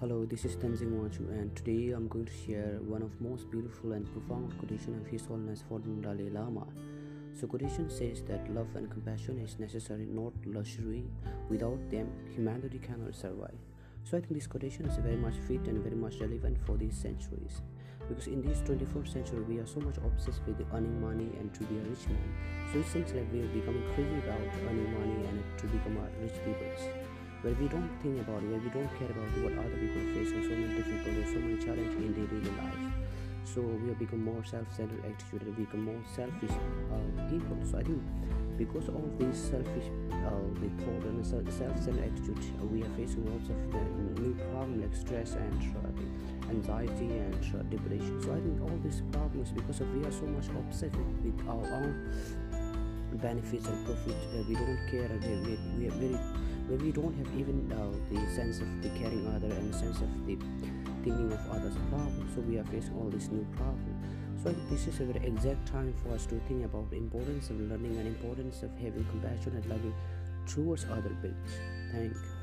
Hello, this is Tenzing Wanchu and today I'm going to share one of most beautiful and profound quotation of His Holiness Fourteenth Dalai Lama. So quotation says that love and compassion is necessary, not luxury. Without them, humanity cannot survive. So I think this quotation is very much fit and very much relevant for these centuries. Because in this 21st century, we are so much obsessed with earning money and to be a rich man. So it seems like we are becoming crazy about earning money and to become a rich people where we don't think about where we don't care about what other people face or so many difficulties, so many challenges in their daily life. So we have become more self-centered attitude and become more selfish uh, people. So I think because of this selfish uh, the thought and self-centered attitude, uh, we are facing lots of new problems like stress and uh, anxiety and uh, depression. So I think all these problems because of we are so much obsessed with, with our own benefits and profit. Uh, we don't care. We, we, we are very where we don't have even uh, the sense of the caring other and the sense of the thinking of others problems so we are facing all these new problems. So this is a very exact time for us to think about the importance of learning and importance of having compassion and loving towards other beings. Thank you